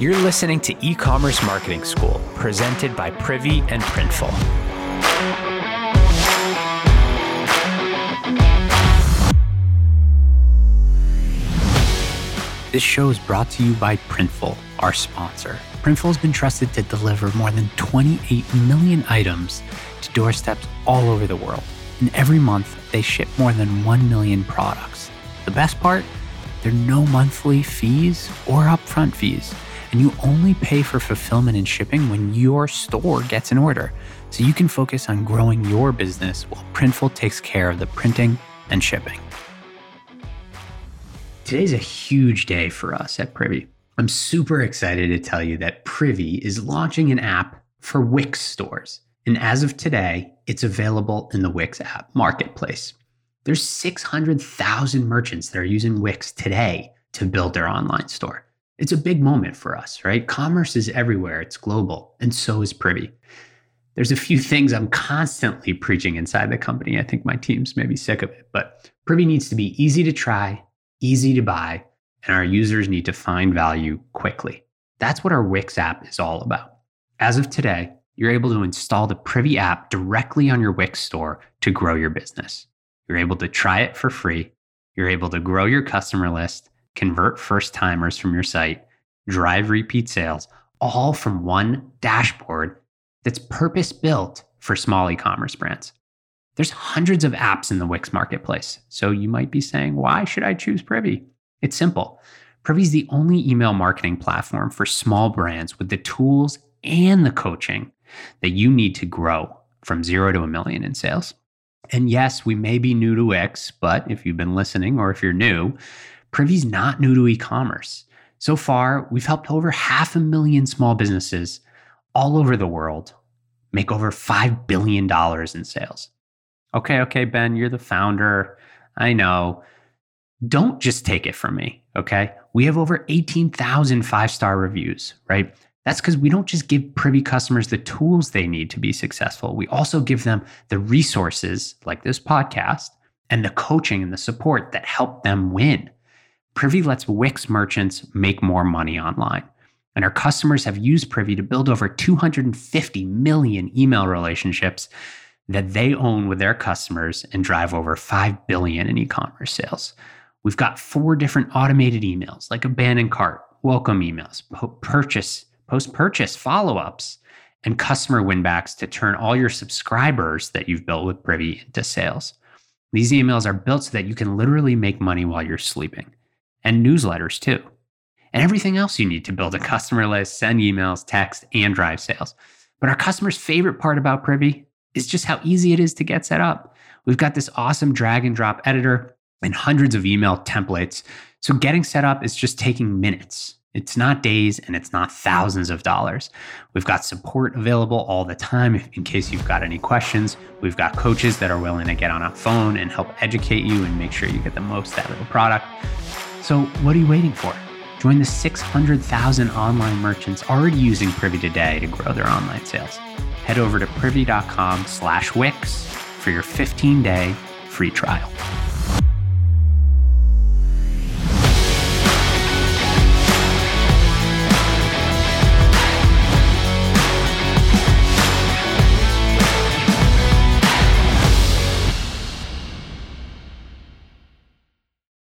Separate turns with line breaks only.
You're listening to E Commerce Marketing School, presented by Privy and Printful. This show is brought to you by Printful, our sponsor. Printful has been trusted to deliver more than 28 million items to doorsteps all over the world. And every month, they ship more than 1 million products. The best part? There are no monthly fees or upfront fees, and you only pay for fulfillment and shipping when your store gets an order. So you can focus on growing your business while Printful takes care of the printing and shipping. Today's a huge day for us at Privy. I'm super excited to tell you that Privy is launching an app for Wix stores. And as of today, it's available in the Wix app marketplace. There's 600,000 merchants that are using Wix today to build their online store. It's a big moment for us, right? Commerce is everywhere, it's global, and so is Privy. There's a few things I'm constantly preaching inside the company. I think my team's maybe sick of it, but Privy needs to be easy to try, easy to buy, and our users need to find value quickly. That's what our Wix app is all about. As of today, you're able to install the Privy app directly on your Wix store to grow your business. You're able to try it for free. You're able to grow your customer list, convert first timers from your site, drive repeat sales, all from one dashboard that's purpose built for small e commerce brands. There's hundreds of apps in the Wix marketplace. So you might be saying, why should I choose Privy? It's simple. Privy is the only email marketing platform for small brands with the tools and the coaching that you need to grow from zero to a million in sales. And yes, we may be new to Wix, but if you've been listening or if you're new, Privy's not new to e commerce. So far, we've helped over half a million small businesses all over the world make over $5 billion in sales. Okay, okay, Ben, you're the founder. I know. Don't just take it from me, okay? We have over 18,000 five star reviews, right? That's because we don't just give privy customers the tools they need to be successful. We also give them the resources like this podcast and the coaching and the support that help them win. Privy lets Wix merchants make more money online. And our customers have used Privy to build over 250 million email relationships that they own with their customers and drive over 5 billion in e-commerce sales. We've got four different automated emails like abandoned cart, welcome emails, purchase post purchase follow ups, and customer winbacks to turn all your subscribers that you've built with Privy into sales. These emails are built so that you can literally make money while you're sleeping, and newsletters too, and everything else you need to build a customer list, send emails, text, and drive sales. But our customers' favorite part about Privy is just how easy it is to get set up. We've got this awesome drag and drop editor and hundreds of email templates. So getting set up is just taking minutes. It's not days and it's not thousands of dollars. We've got support available all the time in case you've got any questions. We've got coaches that are willing to get on a phone and help educate you and make sure you get the most out of the product. So, what are you waiting for? Join the 600,000 online merchants already using Privy today to grow their online sales. Head over to privy.com slash Wix for your 15 day free trial.